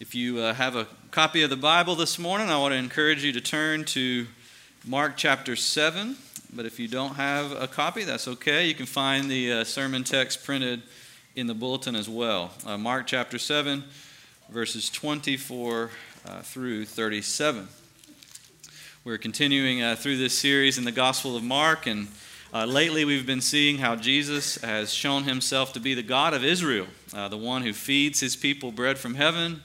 If you uh, have a copy of the Bible this morning, I want to encourage you to turn to Mark chapter 7. But if you don't have a copy, that's okay. You can find the uh, sermon text printed in the bulletin as well. Uh, Mark chapter 7, verses 24 uh, through 37. We're continuing uh, through this series in the Gospel of Mark, and uh, lately we've been seeing how Jesus has shown himself to be the God of Israel, the one who feeds his people bread from heaven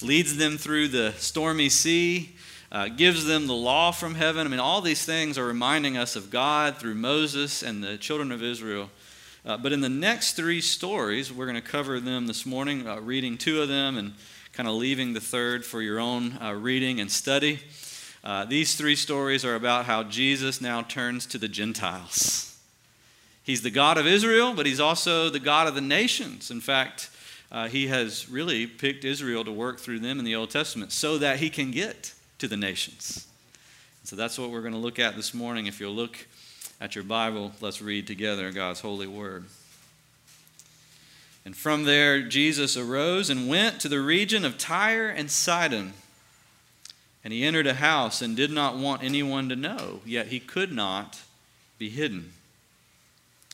leads them through the stormy sea, uh, gives them the law from heaven. I mean, all these things are reminding us of God through Moses and the children of Israel. Uh, but in the next three stories, we're going to cover them this morning, uh, reading two of them and kind of leaving the third for your own uh, reading and study. Uh, these three stories are about how Jesus now turns to the Gentiles. He's the God of Israel, but he's also the God of the nations. In fact, uh, he has really picked Israel to work through them in the Old Testament so that he can get to the nations. So that's what we're going to look at this morning. If you'll look at your Bible, let's read together God's holy word. And from there, Jesus arose and went to the region of Tyre and Sidon. And he entered a house and did not want anyone to know, yet he could not be hidden.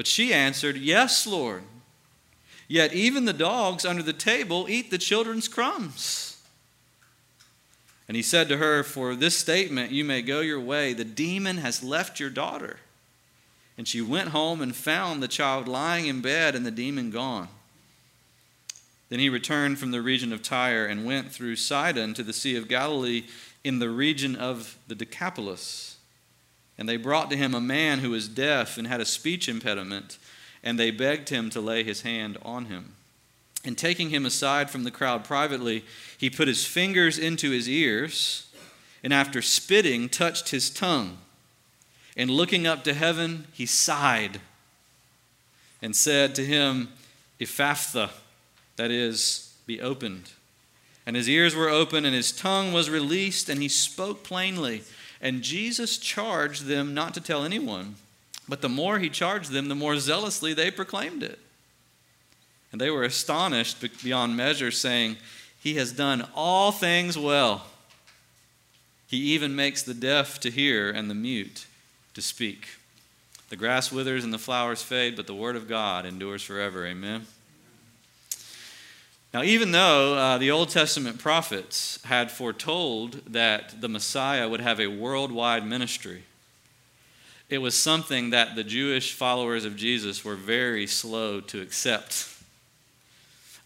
But she answered, Yes, Lord. Yet even the dogs under the table eat the children's crumbs. And he said to her, For this statement you may go your way. The demon has left your daughter. And she went home and found the child lying in bed and the demon gone. Then he returned from the region of Tyre and went through Sidon to the Sea of Galilee in the region of the Decapolis. And they brought to him a man who was deaf and had a speech impediment, and they begged him to lay his hand on him. And taking him aside from the crowd privately, he put his fingers into his ears, and after spitting, touched his tongue. And looking up to heaven, he sighed and said to him, Ephphatha, that is, be opened. And his ears were opened, and his tongue was released, and he spoke plainly. And Jesus charged them not to tell anyone. But the more he charged them, the more zealously they proclaimed it. And they were astonished beyond measure, saying, He has done all things well. He even makes the deaf to hear and the mute to speak. The grass withers and the flowers fade, but the word of God endures forever. Amen. Now, even though uh, the Old Testament prophets had foretold that the Messiah would have a worldwide ministry, it was something that the Jewish followers of Jesus were very slow to accept.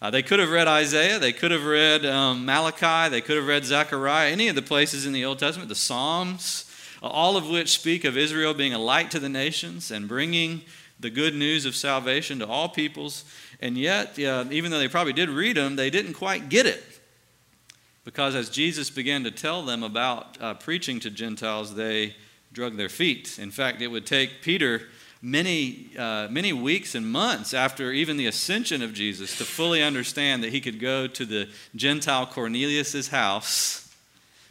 Uh, they could have read Isaiah, they could have read um, Malachi, they could have read Zechariah, any of the places in the Old Testament, the Psalms, all of which speak of Israel being a light to the nations and bringing the good news of salvation to all peoples. And yet, uh, even though they probably did read them, they didn't quite get it. Because as Jesus began to tell them about uh, preaching to Gentiles, they drug their feet. In fact, it would take Peter many, uh, many weeks and months after even the ascension of Jesus to fully understand that he could go to the Gentile Cornelius's house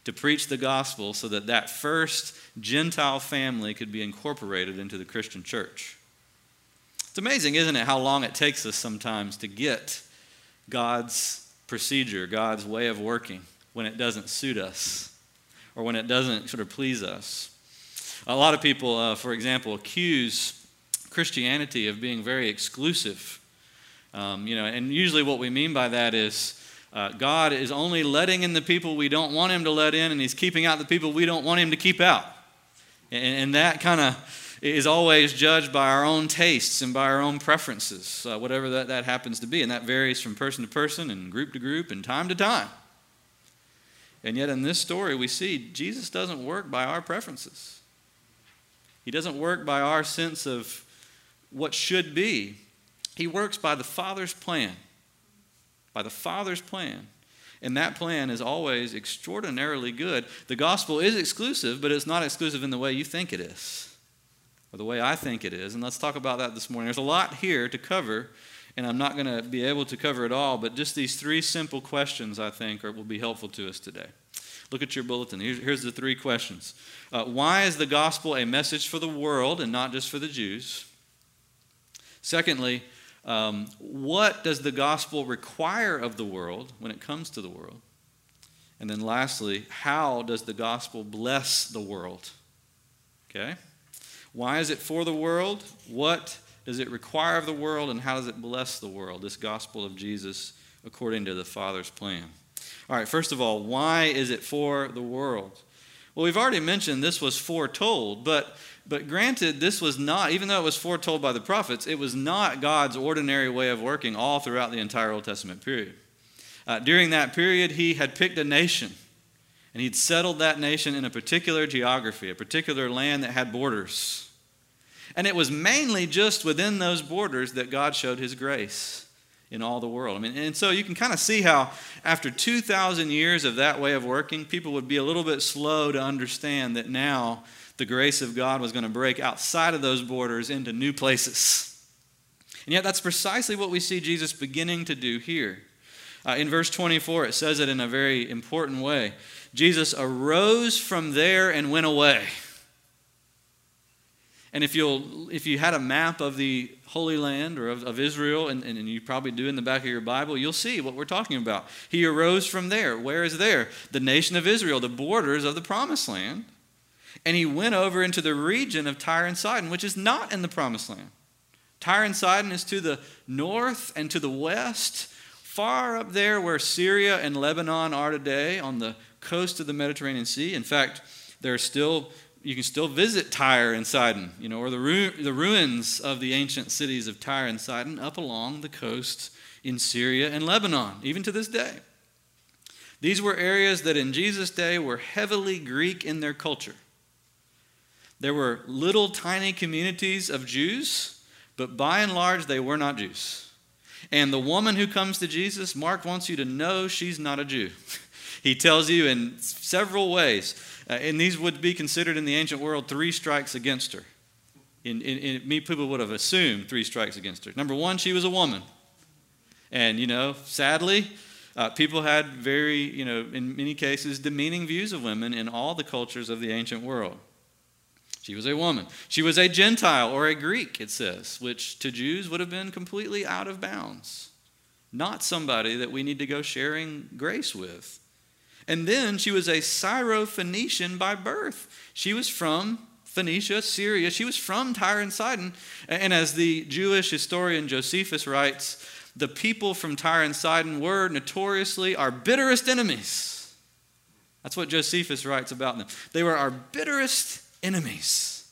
to preach the gospel so that that first Gentile family could be incorporated into the Christian church. It's amazing, isn't it, how long it takes us sometimes to get God's procedure, God's way of working when it doesn't suit us or when it doesn't sort of please us. A lot of people, uh, for example, accuse Christianity of being very exclusive. Um, you know, and usually what we mean by that is uh, God is only letting in the people we don't want Him to let in, and He's keeping out the people we don't want Him to keep out. And, and that kind of is always judged by our own tastes and by our own preferences, uh, whatever that, that happens to be. And that varies from person to person and group to group and time to time. And yet, in this story, we see Jesus doesn't work by our preferences. He doesn't work by our sense of what should be. He works by the Father's plan. By the Father's plan. And that plan is always extraordinarily good. The gospel is exclusive, but it's not exclusive in the way you think it is, or the way I think it is. And let's talk about that this morning. There's a lot here to cover, and I'm not going to be able to cover it all, but just these three simple questions, I think, are, will be helpful to us today. Look at your bulletin. Here's, here's the three questions uh, Why is the gospel a message for the world and not just for the Jews? Secondly, um, what does the gospel require of the world when it comes to the world? And then lastly, how does the gospel bless the world? Okay? Why is it for the world? What does it require of the world? And how does it bless the world? This gospel of Jesus according to the Father's plan. All right, first of all, why is it for the world? Well, we've already mentioned this was foretold, but but granted, this was not, even though it was foretold by the prophets, it was not God's ordinary way of working all throughout the entire Old Testament period. Uh, during that period, he had picked a nation, and he'd settled that nation in a particular geography, a particular land that had borders. And it was mainly just within those borders that God showed his grace in all the world. I mean, and so you can kind of see how after 2,000 years of that way of working, people would be a little bit slow to understand that now the grace of God was going to break outside of those borders into new places. And yet, that's precisely what we see Jesus beginning to do here. Uh, in verse 24, it says it in a very important way Jesus arose from there and went away. And if, you'll, if you had a map of the Holy Land or of, of Israel, and, and you probably do in the back of your Bible, you'll see what we're talking about. He arose from there. Where is there? The nation of Israel, the borders of the promised land and he went over into the region of Tyre and Sidon, which is not in the promised land. Tyre and Sidon is to the north and to the west, far up there where Syria and Lebanon are today on the coast of the Mediterranean Sea. In fact, there are still you can still visit Tyre and Sidon, you know, or the, ru- the ruins of the ancient cities of Tyre and Sidon up along the coast in Syria and Lebanon, even to this day. These were areas that in Jesus' day were heavily Greek in their culture. There were little tiny communities of Jews, but by and large, they were not Jews. And the woman who comes to Jesus, Mark wants you to know she's not a Jew. he tells you in several ways, uh, and these would be considered in the ancient world three strikes against her. In, in, in, me, people would have assumed three strikes against her. Number one, she was a woman. And, you know, sadly, uh, people had very, you know, in many cases, demeaning views of women in all the cultures of the ancient world. She was a woman. She was a Gentile or a Greek, it says, which to Jews would have been completely out of bounds. Not somebody that we need to go sharing grace with. And then she was a Syro-Phoenician by birth. She was from Phoenicia, Syria. She was from Tyre and Sidon. And as the Jewish historian Josephus writes, the people from Tyre and Sidon were notoriously our bitterest enemies. That's what Josephus writes about them. They were our bitterest enemies.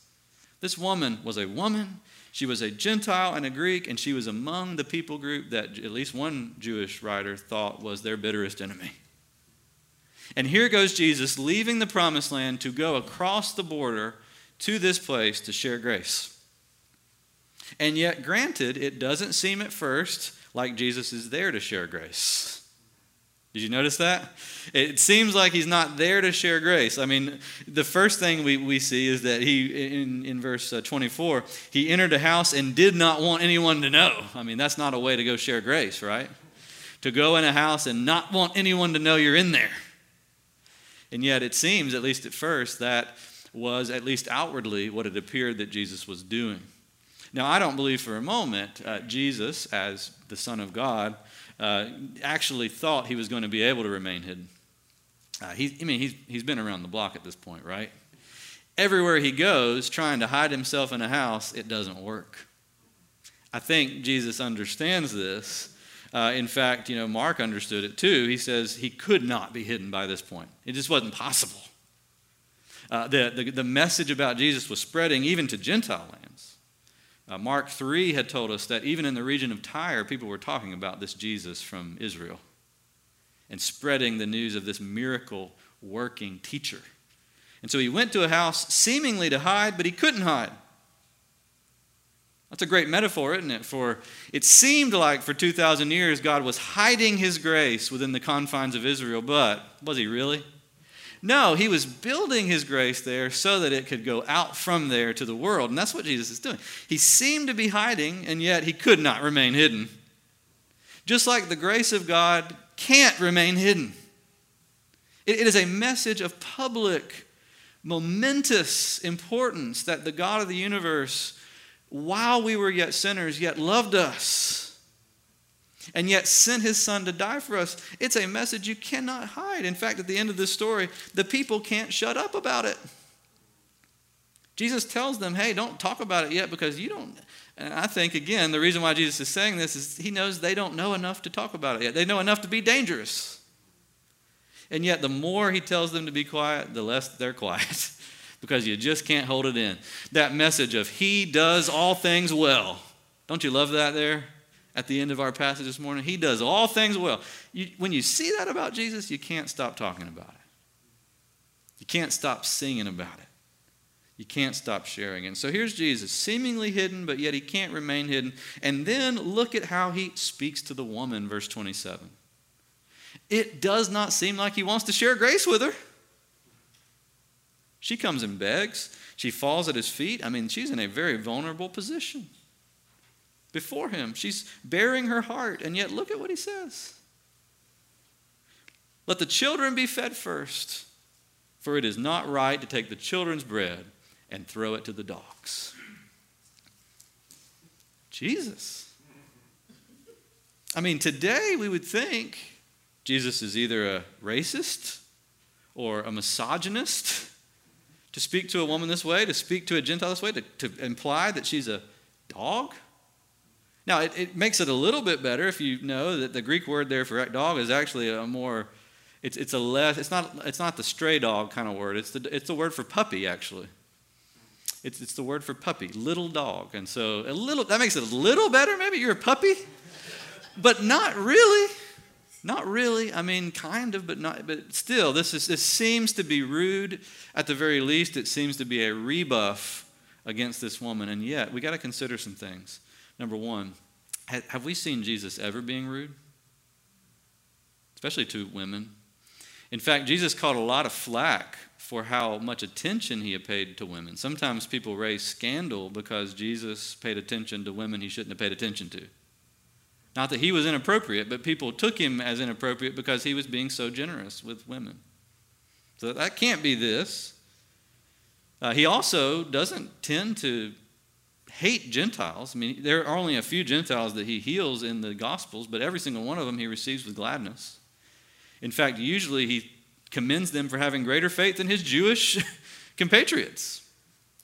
This woman was a woman. She was a Gentile and a Greek, and she was among the people group that at least one Jewish writer thought was their bitterest enemy. And here goes Jesus leaving the promised land to go across the border to this place to share grace. And yet, granted, it doesn't seem at first like Jesus is there to share grace. Did you notice that? It seems like he's not there to share grace. I mean, the first thing we, we see is that he, in, in verse uh, 24, he entered a house and did not want anyone to know. I mean, that's not a way to go share grace, right? To go in a house and not want anyone to know you're in there. And yet, it seems, at least at first, that was, at least outwardly, what it appeared that Jesus was doing. Now, I don't believe for a moment uh, Jesus, as the Son of God, uh, actually thought he was going to be able to remain hidden. Uh, he, I mean, he's, he's been around the block at this point, right? Everywhere he goes, trying to hide himself in a house, it doesn't work. I think Jesus understands this. Uh, in fact, you know, Mark understood it too. He says he could not be hidden by this point. It just wasn't possible. Uh, the, the, the message about Jesus was spreading even to Gentile lands. Uh, Mark 3 had told us that even in the region of Tyre, people were talking about this Jesus from Israel and spreading the news of this miracle working teacher. And so he went to a house seemingly to hide, but he couldn't hide. That's a great metaphor, isn't it? For it seemed like for 2,000 years God was hiding his grace within the confines of Israel, but was he really? No, he was building his grace there so that it could go out from there to the world. And that's what Jesus is doing. He seemed to be hiding, and yet he could not remain hidden. Just like the grace of God can't remain hidden. it is a message of public, momentous importance that the God of the universe while we were yet sinners, yet loved us, and yet sent his son to die for us. It's a message you cannot hide. In fact, at the end of this story, the people can't shut up about it. Jesus tells them, hey, don't talk about it yet because you don't. And I think, again, the reason why Jesus is saying this is he knows they don't know enough to talk about it yet. They know enough to be dangerous. And yet, the more he tells them to be quiet, the less they're quiet. Because you just can't hold it in. That message of He does all things well. Don't you love that there at the end of our passage this morning? He does all things well. You, when you see that about Jesus, you can't stop talking about it. You can't stop singing about it. You can't stop sharing it. so here's Jesus, seemingly hidden, but yet he can't remain hidden. And then look at how he speaks to the woman, verse 27. It does not seem like he wants to share grace with her. She comes and begs. She falls at his feet. I mean, she's in a very vulnerable position before him. She's baring her heart, and yet look at what he says. Let the children be fed first, for it is not right to take the children's bread and throw it to the dogs. Jesus. I mean, today we would think Jesus is either a racist or a misogynist to speak to a woman this way, to speak to a Gentile this way, to, to imply that she's a dog? Now, it, it makes it a little bit better if you know that the Greek word there for dog is actually a more, it's, it's a less, it's not, it's not the stray dog kind of word. It's the, it's the word for puppy, actually. It's, it's the word for puppy, little dog. And so a little, that makes it a little better. Maybe you're a puppy, but not really. Not really. I mean, kind of, but not. But still, this is this seems to be rude. At the very least, it seems to be a rebuff against this woman. And yet, we got to consider some things. Number one, have we seen Jesus ever being rude? Especially to women. In fact, Jesus caught a lot of flack for how much attention he had paid to women. Sometimes people raise scandal because Jesus paid attention to women he shouldn't have paid attention to. Not that he was inappropriate, but people took him as inappropriate because he was being so generous with women. So that can't be this. Uh, he also doesn't tend to hate Gentiles. I mean, there are only a few Gentiles that he heals in the Gospels, but every single one of them he receives with gladness. In fact, usually he commends them for having greater faith than his Jewish compatriots.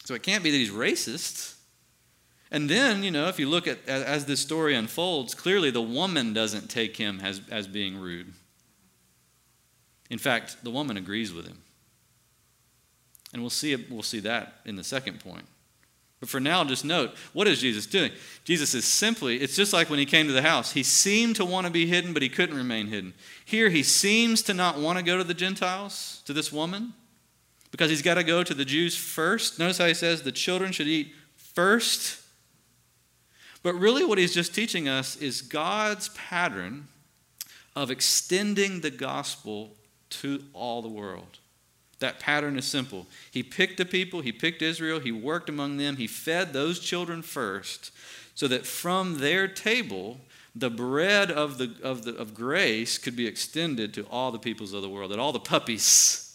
So it can't be that he's racist. And then, you know, if you look at as this story unfolds, clearly the woman doesn't take him as, as being rude. In fact, the woman agrees with him. And we'll see, we'll see that in the second point. But for now, just note what is Jesus doing? Jesus is simply, it's just like when he came to the house. He seemed to want to be hidden, but he couldn't remain hidden. Here, he seems to not want to go to the Gentiles, to this woman, because he's got to go to the Jews first. Notice how he says the children should eat first but really, what he's just teaching us is God's pattern of extending the gospel to all the world. That pattern is simple. He picked the people, he picked Israel, he worked among them, he fed those children first, so that from their table, the bread of, the, of, the, of grace could be extended to all the peoples of the world, that all the puppies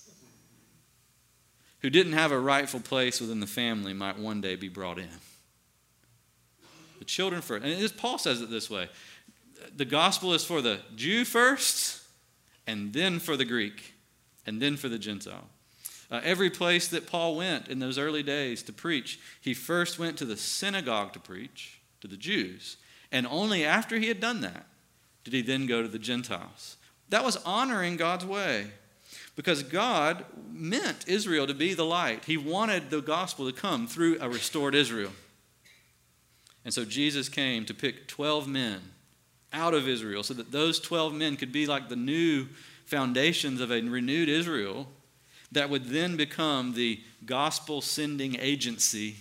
who didn't have a rightful place within the family might one day be brought in the children first. And Paul says it this way the gospel is for the Jew first, and then for the Greek, and then for the Gentile. Uh, every place that Paul went in those early days to preach, he first went to the synagogue to preach to the Jews. And only after he had done that did he then go to the Gentiles. That was honoring God's way because God meant Israel to be the light. He wanted the gospel to come through a restored Israel. And so Jesus came to pick 12 men out of Israel so that those 12 men could be like the new foundations of a renewed Israel that would then become the gospel sending agency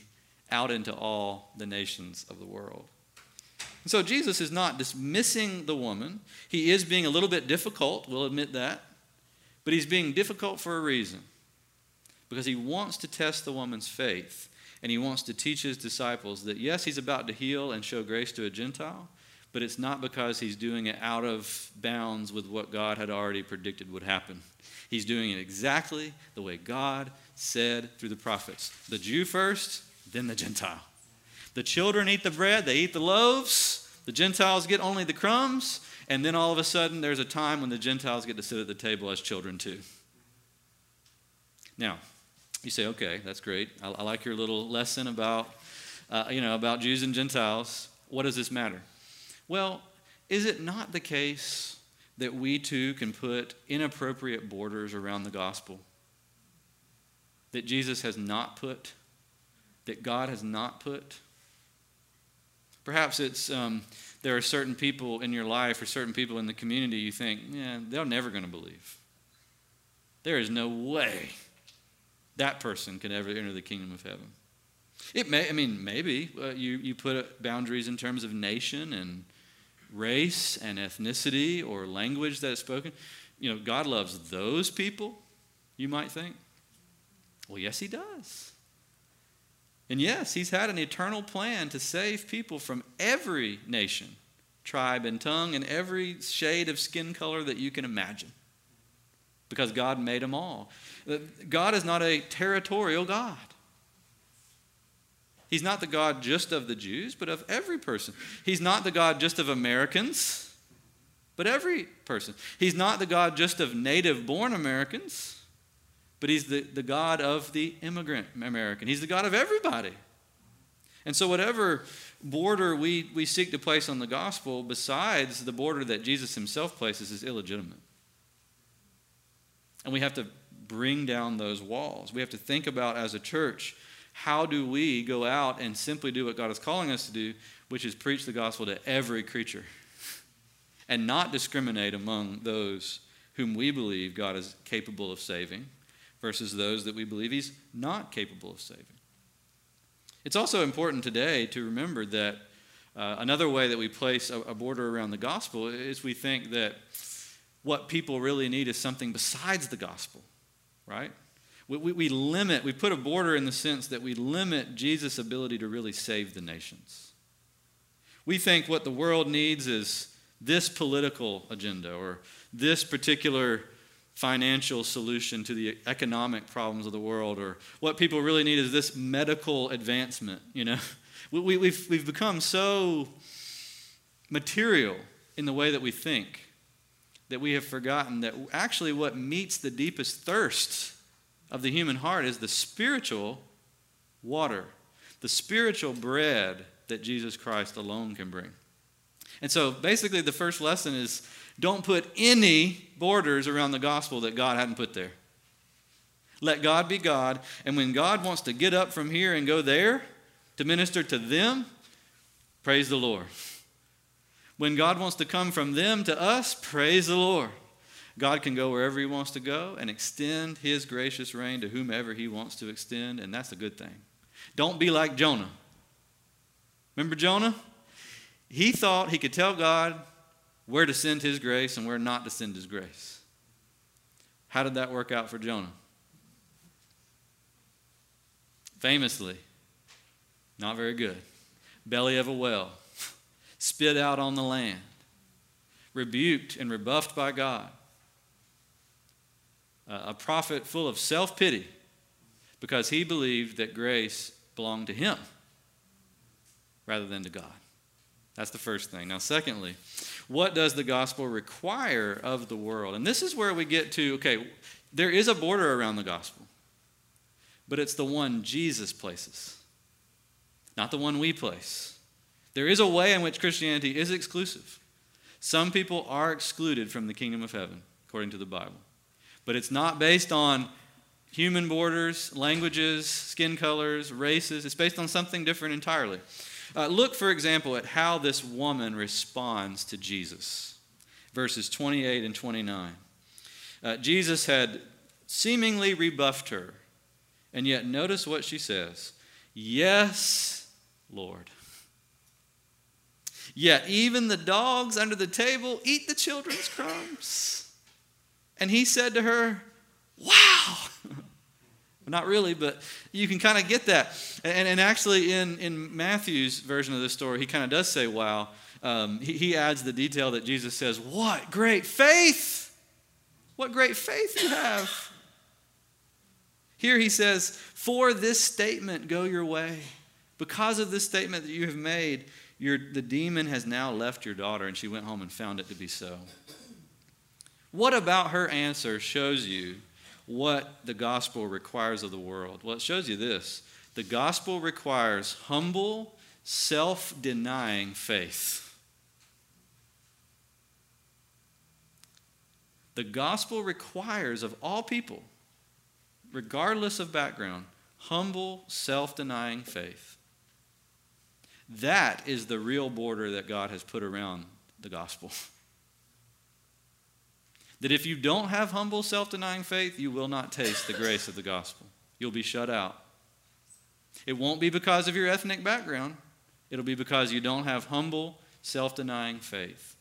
out into all the nations of the world. And so Jesus is not dismissing the woman. He is being a little bit difficult, we'll admit that. But he's being difficult for a reason. Because he wants to test the woman's faith. And he wants to teach his disciples that, yes, he's about to heal and show grace to a Gentile, but it's not because he's doing it out of bounds with what God had already predicted would happen. He's doing it exactly the way God said through the prophets the Jew first, then the Gentile. The children eat the bread, they eat the loaves. The Gentiles get only the crumbs. And then all of a sudden, there's a time when the Gentiles get to sit at the table as children too. Now, you say, okay, that's great. I, I like your little lesson about, uh, you know, about Jews and Gentiles. What does this matter? Well, is it not the case that we too can put inappropriate borders around the gospel? That Jesus has not put? That God has not put? Perhaps it's um, there are certain people in your life or certain people in the community you think, yeah, they're never going to believe. There is no way that person can ever enter the kingdom of heaven. It may, I mean, maybe uh, you, you put boundaries in terms of nation and race and ethnicity or language that is spoken. You know, God loves those people, you might think. Well, yes, He does. And yes, he's had an eternal plan to save people from every nation, tribe, and tongue, and every shade of skin color that you can imagine. Because God made them all. Uh, God is not a territorial God. He's not the God just of the Jews, but of every person. He's not the God just of Americans, but every person. He's not the God just of native born Americans but he's the, the God of the immigrant American. He's the God of everybody. And so, whatever border we, we seek to place on the gospel, besides the border that Jesus himself places, is illegitimate. And we have to bring down those walls. We have to think about, as a church, how do we go out and simply do what God is calling us to do, which is preach the gospel to every creature and not discriminate among those whom we believe God is capable of saving versus those that we believe he's not capable of saving. It's also important today to remember that uh, another way that we place a, a border around the gospel is we think that what people really need is something besides the gospel, right? We, we, we, limit, we put a border in the sense that we limit Jesus' ability to really save the nations. We think what the world needs is this political agenda or this particular financial solution to the economic problems of the world, or what people really need is this medical advancement. You know, we, we, we've, we've become so material in the way that we think that we have forgotten that actually what meets the deepest thirst of the human heart is the spiritual water, the spiritual bread that Jesus Christ alone can bring. And so basically, the first lesson is don't put any borders around the gospel that God hadn't put there. Let God be God. And when God wants to get up from here and go there to minister to them, praise the Lord. When God wants to come from them to us, praise the Lord. God can go wherever He wants to go and extend His gracious reign to whomever He wants to extend, and that's a good thing. Don't be like Jonah. Remember Jonah? He thought he could tell God where to send his grace and where not to send his grace. How did that work out for Jonah? Famously, not very good. Belly of a well, spit out on the land, rebuked and rebuffed by God. a prophet full of self pity because he believed that grace belonged to him rather than to God. That's the first thing. Now, secondly, what does the gospel require of the world? And this is where we get to okay, there is a border around the gospel, but it's the one Jesus places, not the one we place. There is a way in which Christianity is exclusive. Some people are excluded from the kingdom of heaven, according to the Bible. But it's not based on human borders, languages, skin colors, races. It's based on something different entirely. Uh, look, for example, at how this woman responds to Jesus. Verses 28 and 29. Uh, Jesus had seemingly rebuffed her, and yet notice what she says Yes, Lord. Yet even the dogs under the table eat the children's crumbs. And he said to her, Wow. Not really, but you can kind of get that. And, and actually, in, in Matthew's version of this story, he kind of does say, Wow. Um, he, he adds the detail that Jesus says, What great faith! What great faith you have. Here he says, For this statement, go your way. Because of this statement that you have made, your, the demon has now left your daughter, and she went home and found it to be so. What about her answer shows you what the gospel requires of the world? Well, it shows you this the gospel requires humble, self denying faith. The gospel requires of all people, regardless of background, humble, self denying faith. That is the real border that God has put around the gospel. that if you don't have humble, self denying faith, you will not taste the grace of the gospel. You'll be shut out. It won't be because of your ethnic background, it'll be because you don't have humble, self denying faith.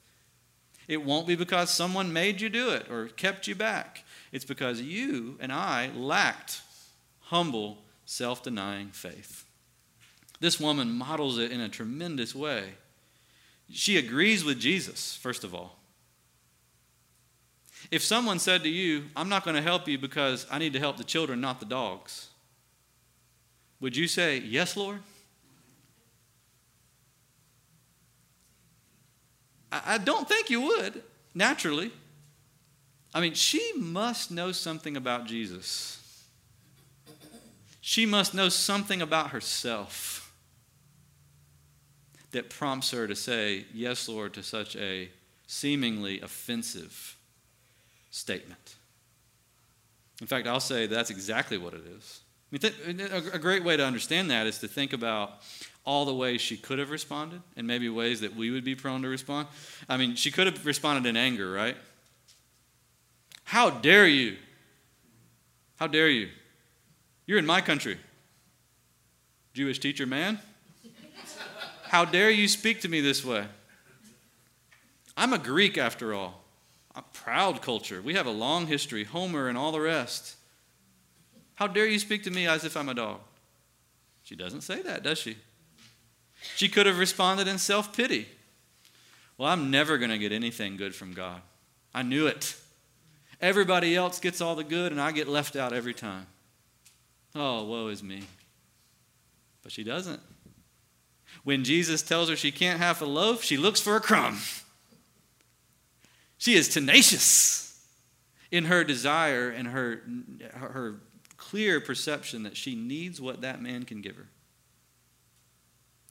It won't be because someone made you do it or kept you back. It's because you and I lacked humble, self denying faith. This woman models it in a tremendous way. She agrees with Jesus, first of all. If someone said to you, I'm not going to help you because I need to help the children, not the dogs, would you say, Yes, Lord? I don't think you would, naturally. I mean, she must know something about Jesus. She must know something about herself that prompts her to say, Yes, Lord, to such a seemingly offensive statement. In fact, I'll say that's exactly what it is. I mean, a great way to understand that is to think about all the ways she could have responded and maybe ways that we would be prone to respond. I mean, she could have responded in anger, right? How dare you? How dare you? You're in my country. Jewish teacher man. How dare you speak to me this way? I'm a Greek after all. A proud culture. We have a long history, Homer and all the rest. How dare you speak to me as if I'm a dog? She doesn't say that, does she? She could have responded in self pity. Well, I'm never going to get anything good from God. I knew it. Everybody else gets all the good, and I get left out every time. Oh, woe is me. But she doesn't. When Jesus tells her she can't have a loaf, she looks for a crumb. She is tenacious in her desire and her, her clear perception that she needs what that man can give her.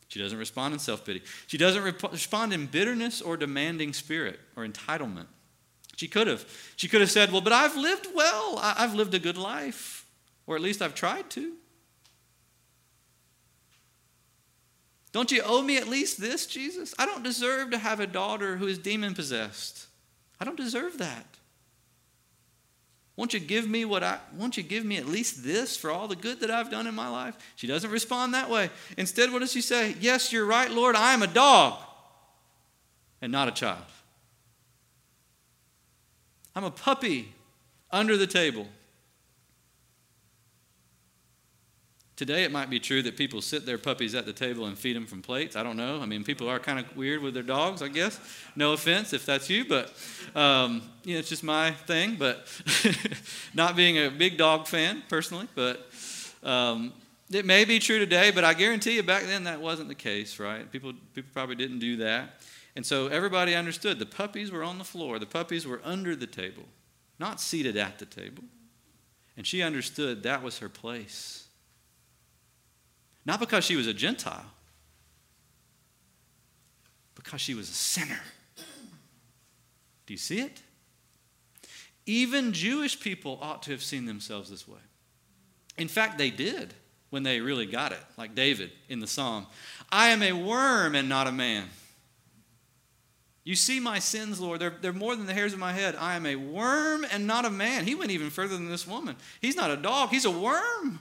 She doesn't respond in self pity. She doesn't rep- respond in bitterness or demanding spirit or entitlement. She could have. She could have said, Well, but I've lived well. I've lived a good life, or at least I've tried to. Don't you owe me at least this, Jesus? I don't deserve to have a daughter who is demon possessed. I don't deserve that. Won't you give me what I won't you give me at least this for all the good that I've done in my life? She doesn't respond that way. Instead, what does she say? Yes, you're right, Lord, I am a dog and not a child. I'm a puppy under the table. Today, it might be true that people sit their puppies at the table and feed them from plates. I don't know. I mean, people are kind of weird with their dogs, I guess. No offense if that's you, but um, you know, it's just my thing. But not being a big dog fan personally, but um, it may be true today. But I guarantee you, back then that wasn't the case, right? People, people probably didn't do that, and so everybody understood the puppies were on the floor. The puppies were under the table, not seated at the table, and she understood that was her place. Not because she was a Gentile, because she was a sinner. Do you see it? Even Jewish people ought to have seen themselves this way. In fact, they did when they really got it, like David in the psalm I am a worm and not a man. You see my sins, Lord. They're, they're more than the hairs of my head. I am a worm and not a man. He went even further than this woman. He's not a dog, he's a worm.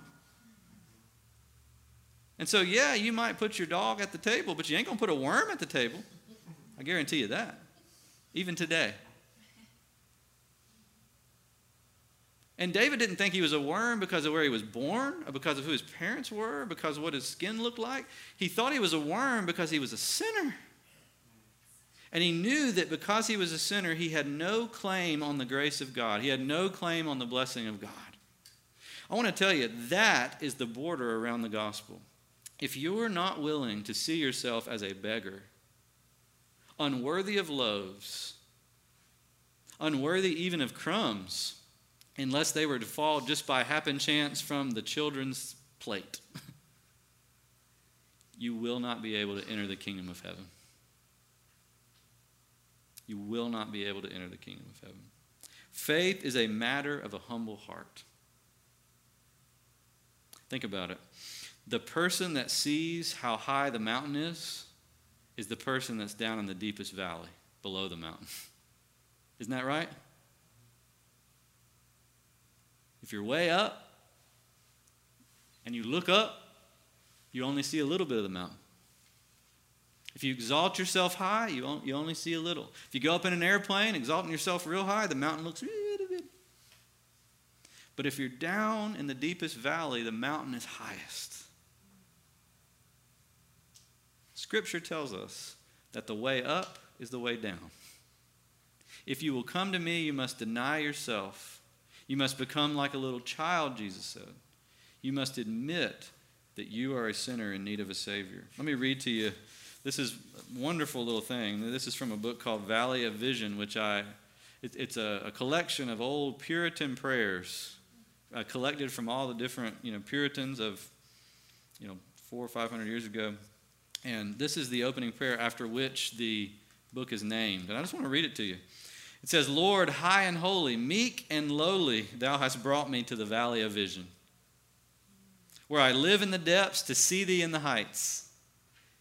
And so, yeah, you might put your dog at the table, but you ain't going to put a worm at the table. I guarantee you that, even today. And David didn't think he was a worm because of where he was born, or because of who his parents were, because of what his skin looked like. He thought he was a worm because he was a sinner. And he knew that because he was a sinner, he had no claim on the grace of God. He had no claim on the blessing of God. I want to tell you, that is the border around the gospel. If you are not willing to see yourself as a beggar, unworthy of loaves, unworthy even of crumbs, unless they were to fall just by happen chance from the children's plate, you will not be able to enter the kingdom of heaven. You will not be able to enter the kingdom of heaven. Faith is a matter of a humble heart. Think about it. The person that sees how high the mountain is is the person that's down in the deepest valley below the mountain. Isn't that right? If you're way up and you look up, you only see a little bit of the mountain. If you exalt yourself high, you, you only see a little. If you go up in an airplane, exalting yourself real high, the mountain looks. But if you're down in the deepest valley, the mountain is highest. Scripture tells us that the way up is the way down. If you will come to me, you must deny yourself. You must become like a little child, Jesus said. You must admit that you are a sinner in need of a Savior. Let me read to you. This is a wonderful little thing. This is from a book called Valley of Vision, which I, it, it's a, a, collection of old Puritan prayers uh, collected from all the different, you know, Puritans of, you know, four or five hundred years ago. And this is the opening prayer after which the book is named. And I just want to read it to you. It says, Lord, high and holy, meek and lowly, thou hast brought me to the valley of vision, where I live in the depths to see thee in the heights.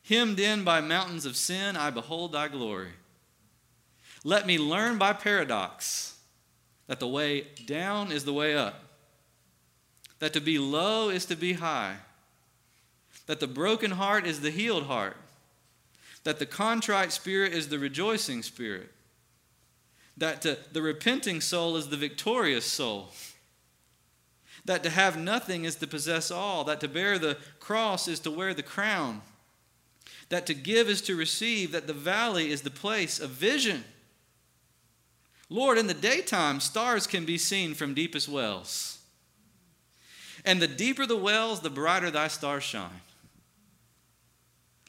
Hemmed in by mountains of sin, I behold thy glory. Let me learn by paradox that the way down is the way up, that to be low is to be high that the broken heart is the healed heart, that the contrite spirit is the rejoicing spirit, that to, the repenting soul is the victorious soul, that to have nothing is to possess all, that to bear the cross is to wear the crown, that to give is to receive, that the valley is the place of vision. Lord, in the daytime, stars can be seen from deepest wells. And the deeper the wells, the brighter thy stars shine.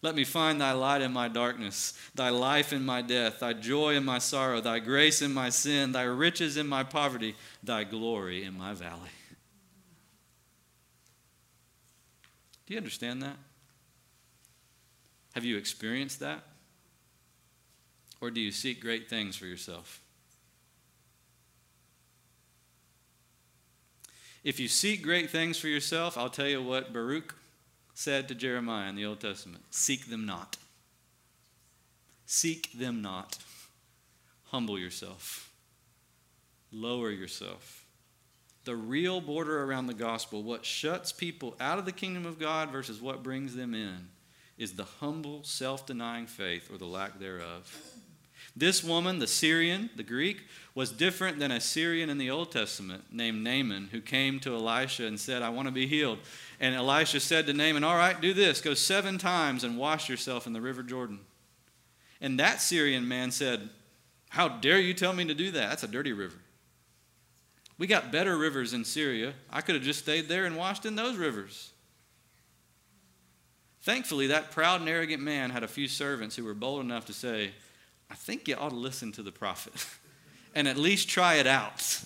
Let me find thy light in my darkness, thy life in my death, thy joy in my sorrow, thy grace in my sin, thy riches in my poverty, thy glory in my valley. Do you understand that? Have you experienced that? Or do you seek great things for yourself? If you seek great things for yourself, I'll tell you what Baruch said to Jeremiah in the Old Testament Seek them not. Seek them not. Humble yourself. Lower yourself. The real border around the gospel, what shuts people out of the kingdom of God versus what brings them in, is the humble, self denying faith or the lack thereof. This woman, the Syrian, the Greek, was different than a Syrian in the Old Testament named Naaman, who came to Elisha and said, I want to be healed. And Elisha said to Naaman, All right, do this. Go seven times and wash yourself in the river Jordan. And that Syrian man said, How dare you tell me to do that? That's a dirty river. We got better rivers in Syria. I could have just stayed there and washed in those rivers. Thankfully, that proud and arrogant man had a few servants who were bold enough to say, I think you ought to listen to the prophet and at least try it out.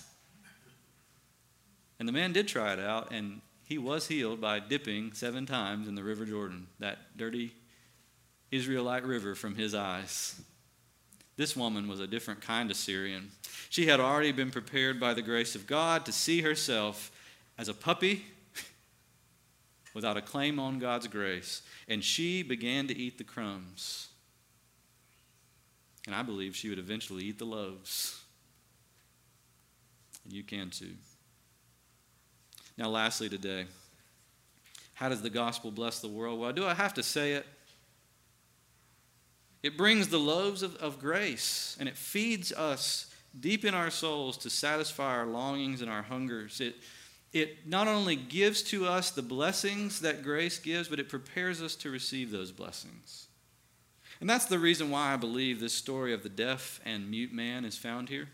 And the man did try it out, and he was healed by dipping seven times in the River Jordan, that dirty Israelite river from his eyes. This woman was a different kind of Syrian. She had already been prepared by the grace of God to see herself as a puppy without a claim on God's grace, and she began to eat the crumbs and I believe she would eventually eat the loaves. And you can too. Now, lastly, today, How does the gospel bless the world? Well, do I have to say it? It brings the loaves of, of grace and it feeds us deep in our souls to satisfy our longings and our hungers. It, it not only gives to us the blessings that grace gives, but it prepares us to receive those blessings. And that's the reason why I believe this story of the deaf and mute man is found here.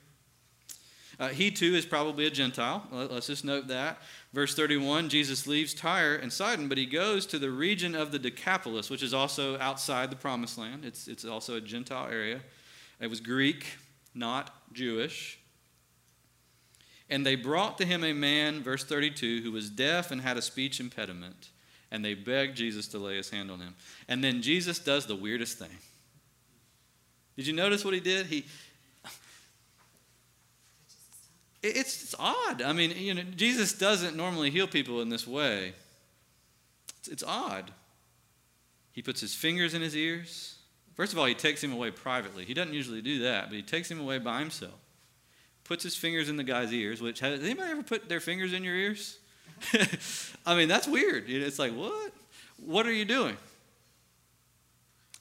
Uh, he too is probably a Gentile. Let's just note that. Verse 31 Jesus leaves Tyre and Sidon, but he goes to the region of the Decapolis, which is also outside the promised land. It's, it's also a Gentile area. It was Greek, not Jewish. And they brought to him a man, verse 32, who was deaf and had a speech impediment. And they begged Jesus to lay his hand on him. And then Jesus does the weirdest thing. Did you notice what he did? He, it's, it's odd. I mean, you know, Jesus doesn't normally heal people in this way. It's, it's odd. He puts his fingers in his ears. First of all, he takes him away privately. He doesn't usually do that, but he takes him away by himself. Puts his fingers in the guy's ears, which has anybody ever put their fingers in your ears? I mean, that's weird. It's like, what? What are you doing?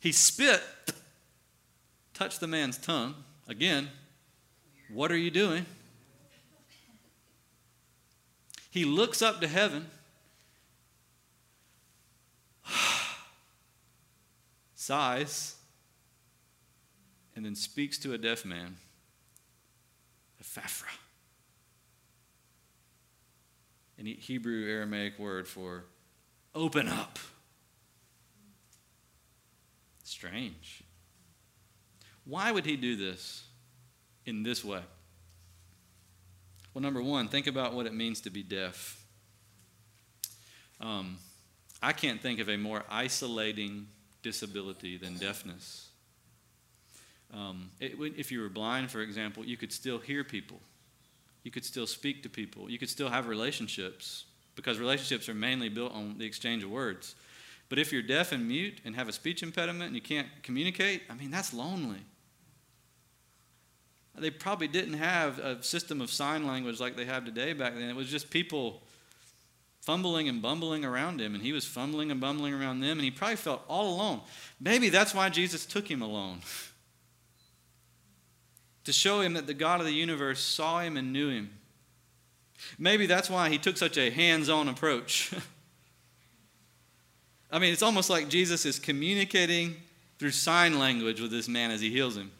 He spit, touched the man's tongue. Again, what are you doing? He looks up to heaven, sighs, and then speaks to a deaf man, Ephphatha. An Hebrew Aramaic word for open up. Strange. Why would he do this in this way? Well, number one, think about what it means to be deaf. Um, I can't think of a more isolating disability than deafness. Um, it, if you were blind, for example, you could still hear people. You could still speak to people. You could still have relationships because relationships are mainly built on the exchange of words. But if you're deaf and mute and have a speech impediment and you can't communicate, I mean, that's lonely. They probably didn't have a system of sign language like they have today back then. It was just people fumbling and bumbling around him, and he was fumbling and bumbling around them, and he probably felt all alone. Maybe that's why Jesus took him alone. to show him that the God of the universe saw him and knew him. Maybe that's why he took such a hands on approach. I mean, it's almost like Jesus is communicating through sign language with this man as he heals him.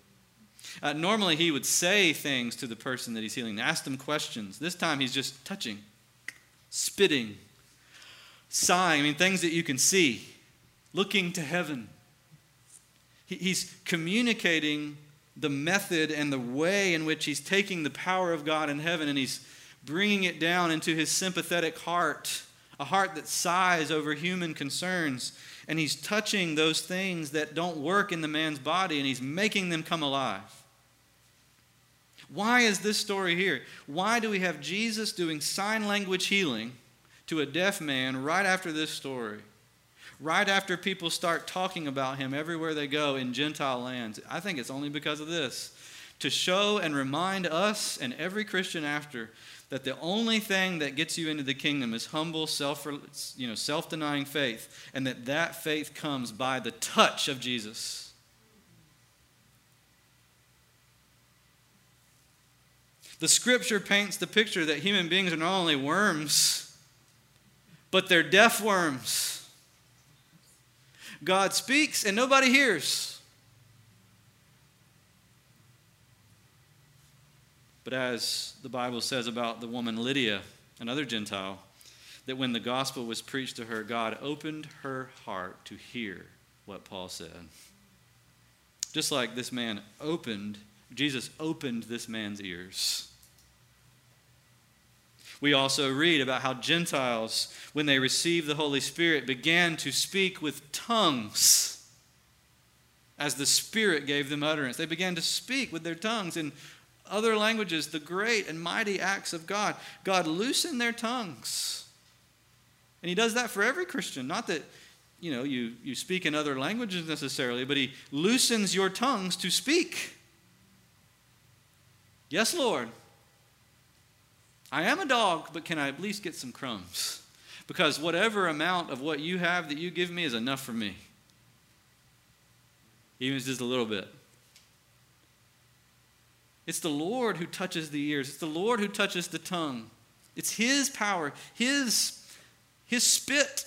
Uh, normally, he would say things to the person that he's healing, ask them questions. This time, he's just touching, spitting, sighing. I mean, things that you can see, looking to heaven. He, he's communicating the method and the way in which he's taking the power of God in heaven and he's bringing it down into his sympathetic heart, a heart that sighs over human concerns. And he's touching those things that don't work in the man's body and he's making them come alive. Why is this story here? Why do we have Jesus doing sign language healing to a deaf man right after this story? Right after people start talking about him everywhere they go in Gentile lands. I think it's only because of this. To show and remind us and every Christian after that the only thing that gets you into the kingdom is humble, self, you know, self-denying faith, and that that faith comes by the touch of Jesus. The scripture paints the picture that human beings are not only worms, but they're deaf worms. God speaks and nobody hears. But as the Bible says about the woman Lydia, another Gentile, that when the gospel was preached to her, God opened her heart to hear what Paul said. Just like this man opened, Jesus opened this man's ears. We also read about how Gentiles, when they received the Holy Spirit, began to speak with tongues as the Spirit gave them utterance. They began to speak with their tongues in other languages, the great and mighty acts of God. God loosened their tongues. And He does that for every Christian. Not that you know you, you speak in other languages necessarily, but He loosens your tongues to speak. Yes, Lord. I am a dog, but can I at least get some crumbs? because whatever amount of what you have that you give me is enough for me. Even just a little bit. It's the Lord who touches the ears, it's the Lord who touches the tongue. It's His power, His, His spit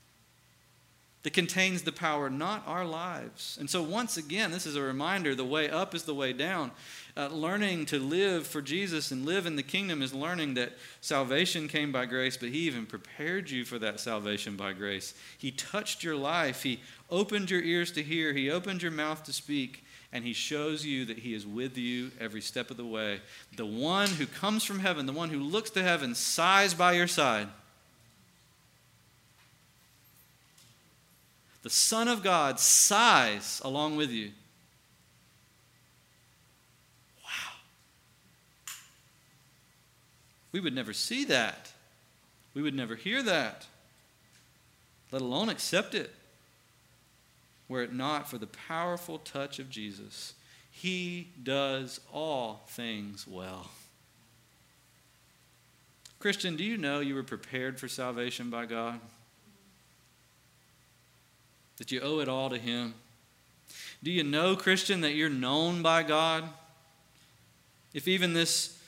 that contains the power, not our lives. And so, once again, this is a reminder the way up is the way down. Uh, learning to live for Jesus and live in the kingdom is learning that salvation came by grace, but He even prepared you for that salvation by grace. He touched your life, He opened your ears to hear, He opened your mouth to speak, and He shows you that He is with you every step of the way. The one who comes from heaven, the one who looks to heaven, sighs by your side the Son of God sighs along with you. We would never see that. We would never hear that, let alone accept it, were it not for the powerful touch of Jesus. He does all things well. Christian, do you know you were prepared for salvation by God? that you owe it all to Him? Do you know, Christian, that you're known by God? If even this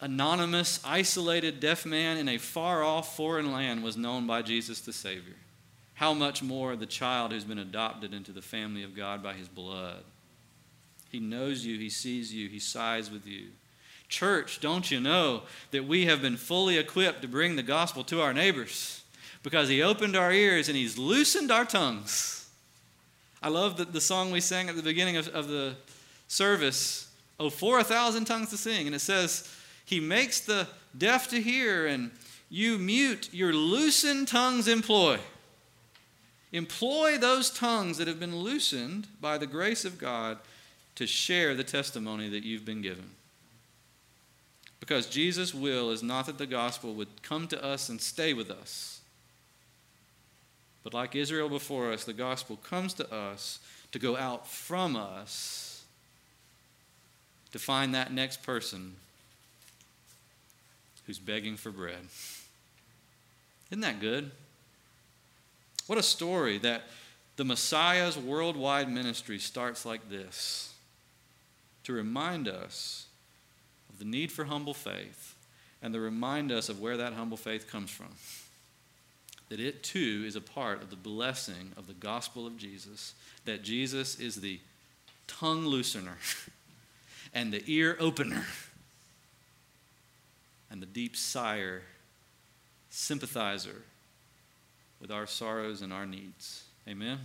anonymous, isolated deaf man in a far off foreign land was known by Jesus the Savior, how much more the child who's been adopted into the family of God by His blood? He knows you, He sees you, He sighs with you. Church, don't you know that we have been fully equipped to bring the gospel to our neighbors? because he opened our ears and he's loosened our tongues. I love the, the song we sang at the beginning of, of the service, Oh, for a thousand tongues to sing. And it says, He makes the deaf to hear, and you mute, your loosened tongues employ. Employ those tongues that have been loosened by the grace of God to share the testimony that you've been given. Because Jesus' will is not that the gospel would come to us and stay with us but like Israel before us, the gospel comes to us to go out from us to find that next person who's begging for bread. Isn't that good? What a story that the Messiah's worldwide ministry starts like this to remind us of the need for humble faith and to remind us of where that humble faith comes from that it too is a part of the blessing of the gospel of Jesus, that Jesus is the tongue loosener and the ear opener and the deep sire, sympathizer with our sorrows and our needs. Amen.